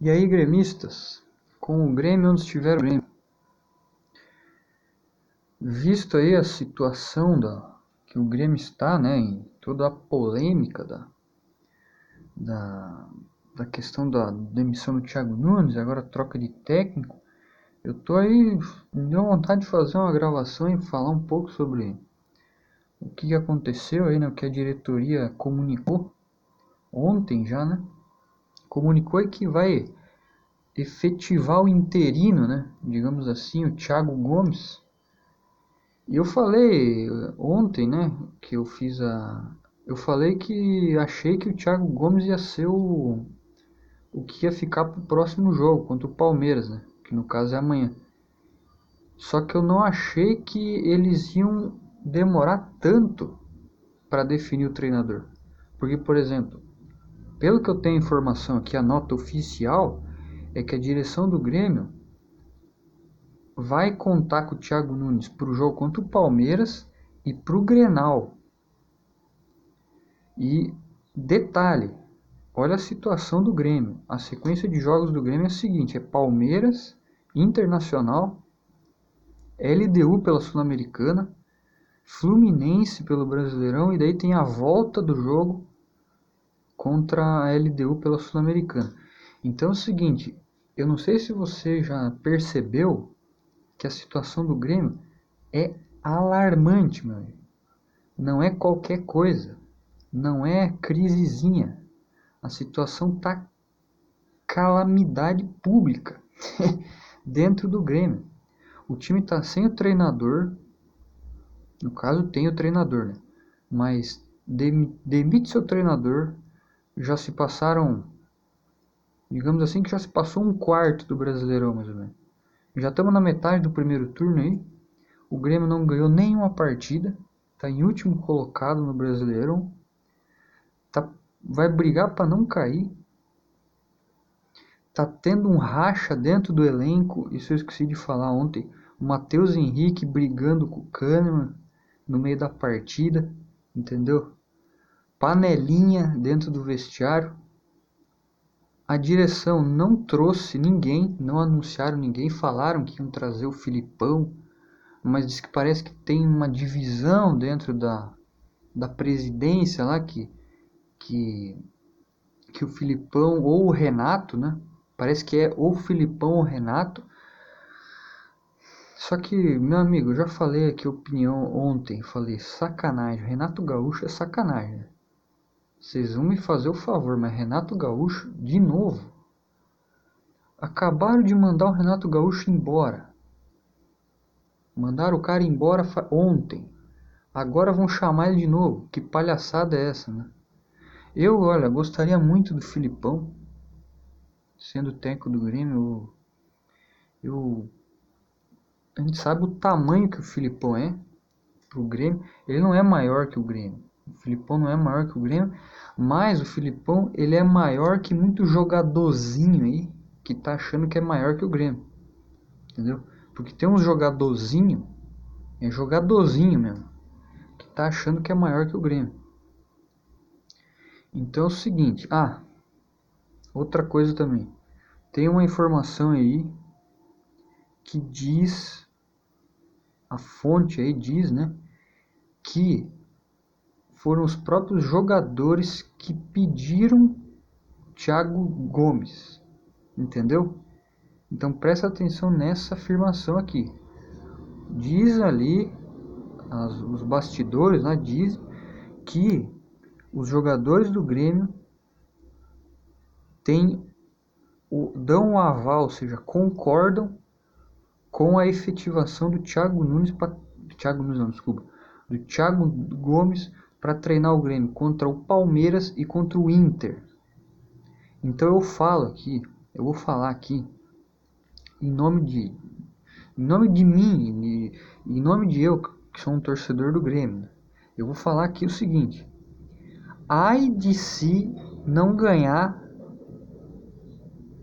E aí, gremistas, com o Grêmio onde estiver o Grêmio, visto aí a situação da, que o Grêmio está, né, em toda a polêmica da, da, da questão da demissão do Thiago Nunes, agora troca de técnico, eu tô aí, me deu vontade de fazer uma gravação e falar um pouco sobre o que aconteceu aí, né, o que a diretoria comunicou ontem já, né, comunicou que vai efetivar o interino, né, digamos assim, o Thiago Gomes, e eu falei ontem, né, que eu fiz a. Eu falei que achei que o Thiago Gomes ia ser o, o que ia ficar pro próximo jogo contra o Palmeiras, né? Que no caso é amanhã. Só que eu não achei que eles iam demorar tanto para definir o treinador. Porque, por exemplo, pelo que eu tenho informação aqui, a nota oficial é que a direção do Grêmio vai contar com o Thiago Nunes para o jogo contra o Palmeiras e para o Grenal. E detalhe, olha a situação do Grêmio. A sequência de jogos do Grêmio é a seguinte: é Palmeiras, Internacional, LDU pela Sul-Americana, Fluminense pelo Brasileirão e daí tem a volta do jogo contra a LDU pela Sul-Americana. Então é o seguinte, eu não sei se você já percebeu que a situação do Grêmio é alarmante, meu amigo. Não é qualquer coisa. Não é crisezinha. A situação tá calamidade pública dentro do Grêmio. O time tá sem o treinador. No caso, tem o treinador, né? Mas demite seu treinador. Já se passaram, digamos assim, que já se passou um quarto do Brasileirão, mais ou menos. Já estamos na metade do primeiro turno aí. O Grêmio não ganhou nenhuma partida. Está em último colocado no Brasileirão. Tá, vai brigar para não cair. Tá tendo um racha dentro do elenco. Isso eu esqueci de falar ontem. O Matheus Henrique brigando com o Kahneman no meio da partida. Entendeu? Panelinha dentro do vestiário. A direção não trouxe ninguém, não anunciaram ninguém, falaram que iam trazer o Filipão, mas diz que parece que tem uma divisão dentro da, da presidência lá que, que, que o Filipão ou o Renato, né? Parece que é ou o Filipão ou o Renato. Só que, meu amigo, eu já falei aqui opinião ontem, falei sacanagem, Renato Gaúcho é sacanagem. Vocês vão me fazer o favor, mas Renato Gaúcho, de novo. Acabaram de mandar o Renato Gaúcho embora. Mandaram o cara embora ontem. Agora vão chamar ele de novo. Que palhaçada é essa, né? Eu, olha, gostaria muito do Filipão. Sendo técnico do Grêmio, eu, eu a gente sabe o tamanho que o Filipão é pro Grêmio. Ele não é maior que o Grêmio. O Filipão não é maior que o Grêmio, mas o Filipão ele é maior que muito jogadorzinho aí que tá achando que é maior que o Grêmio. Entendeu? Porque tem uns jogadorzinho, é jogadorzinho mesmo, que tá achando que é maior que o Grêmio. Então é o seguinte, ah, outra coisa também. Tem uma informação aí que diz a fonte aí diz, né, que foram os próprios jogadores que pediram Thiago Gomes. Entendeu? Então presta atenção nessa afirmação aqui. Diz ali, as, os bastidores né, diz que os jogadores do Grêmio têm o, dão o aval, ou seja, concordam com a efetivação do Thiago Nunes para Thiago Nunes não, desculpa, do Thiago Gomes para treinar o Grêmio contra o Palmeiras e contra o Inter. Então eu falo aqui, eu vou falar aqui em nome de em nome de mim, em nome de eu que sou um torcedor do Grêmio. Eu vou falar aqui o seguinte: ai de se não ganhar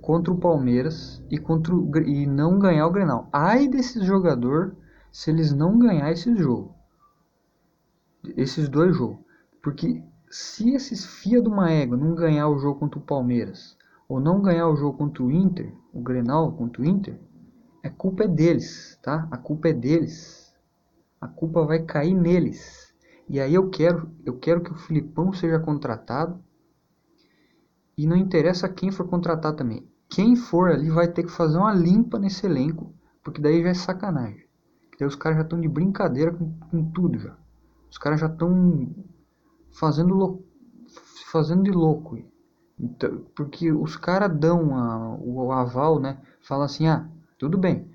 contra o Palmeiras e contra o, e não ganhar o Grenal. Ai desses jogador se eles não ganhar esse jogo esses dois jogos. Porque se esses fia do égua não ganhar o jogo contra o Palmeiras ou não ganhar o jogo contra o Inter, o Grenal contra o Inter, a culpa é deles, tá? A culpa é deles. A culpa vai cair neles. E aí eu quero, eu quero que o Filipão seja contratado. E não interessa quem for contratar também. Quem for ali vai ter que fazer uma limpa nesse elenco, porque daí já é sacanagem. Daí os caras já estão de brincadeira com, com tudo já. Os caras já estão fazendo fazendo de louco. Então, porque os caras dão a, o aval, né? Fala assim, ah, tudo bem,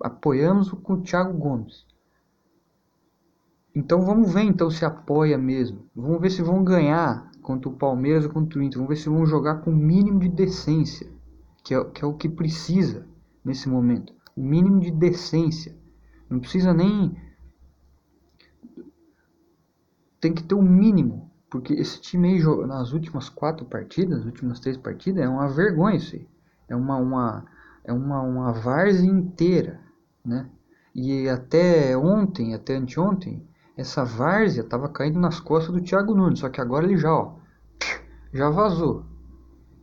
apoiamos com o Thiago Gomes. Então vamos ver então se apoia mesmo. Vamos ver se vão ganhar contra o Palmeiras ou contra o Inter. Vamos ver se vão jogar com o mínimo de decência, que é, que é o que precisa nesse momento. O mínimo de decência. Não precisa nem. Tem que ter o um mínimo. Porque esse time aí, nas últimas quatro partidas, nas últimas três partidas, é uma vergonha isso aí. É uma, uma, é uma, uma várzea inteira, né? E até ontem, até anteontem, essa várzea estava caindo nas costas do Thiago Nunes, só que agora ele já, ó, já vazou.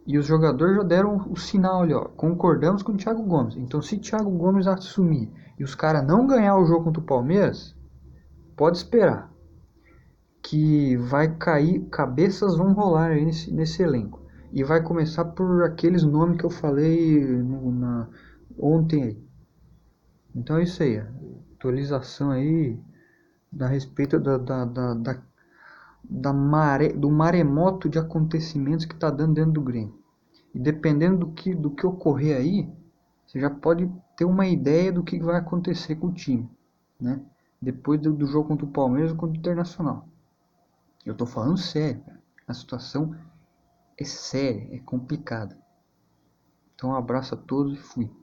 E os jogadores já deram o sinal ali, ó, concordamos com o Thiago Gomes. Então se Thiago Gomes assumir e os caras não ganhar o jogo contra o Palmeiras, pode esperar que vai cair, cabeças vão rolar aí nesse, nesse elenco. E vai começar por aqueles nomes que eu falei no, na, ontem aí. Então é isso aí. Atualização aí a respeito da, da, da, da, da maré, do maremoto de acontecimentos que está dando dentro do Grêmio. E dependendo do que, do que ocorrer aí, você já pode ter uma ideia do que vai acontecer com o time. Né? Depois do, do jogo contra o Palmeiras ou contra o Internacional. Eu estou falando sério. A situação é séria, é complicada. Então um abraço a todos e fui.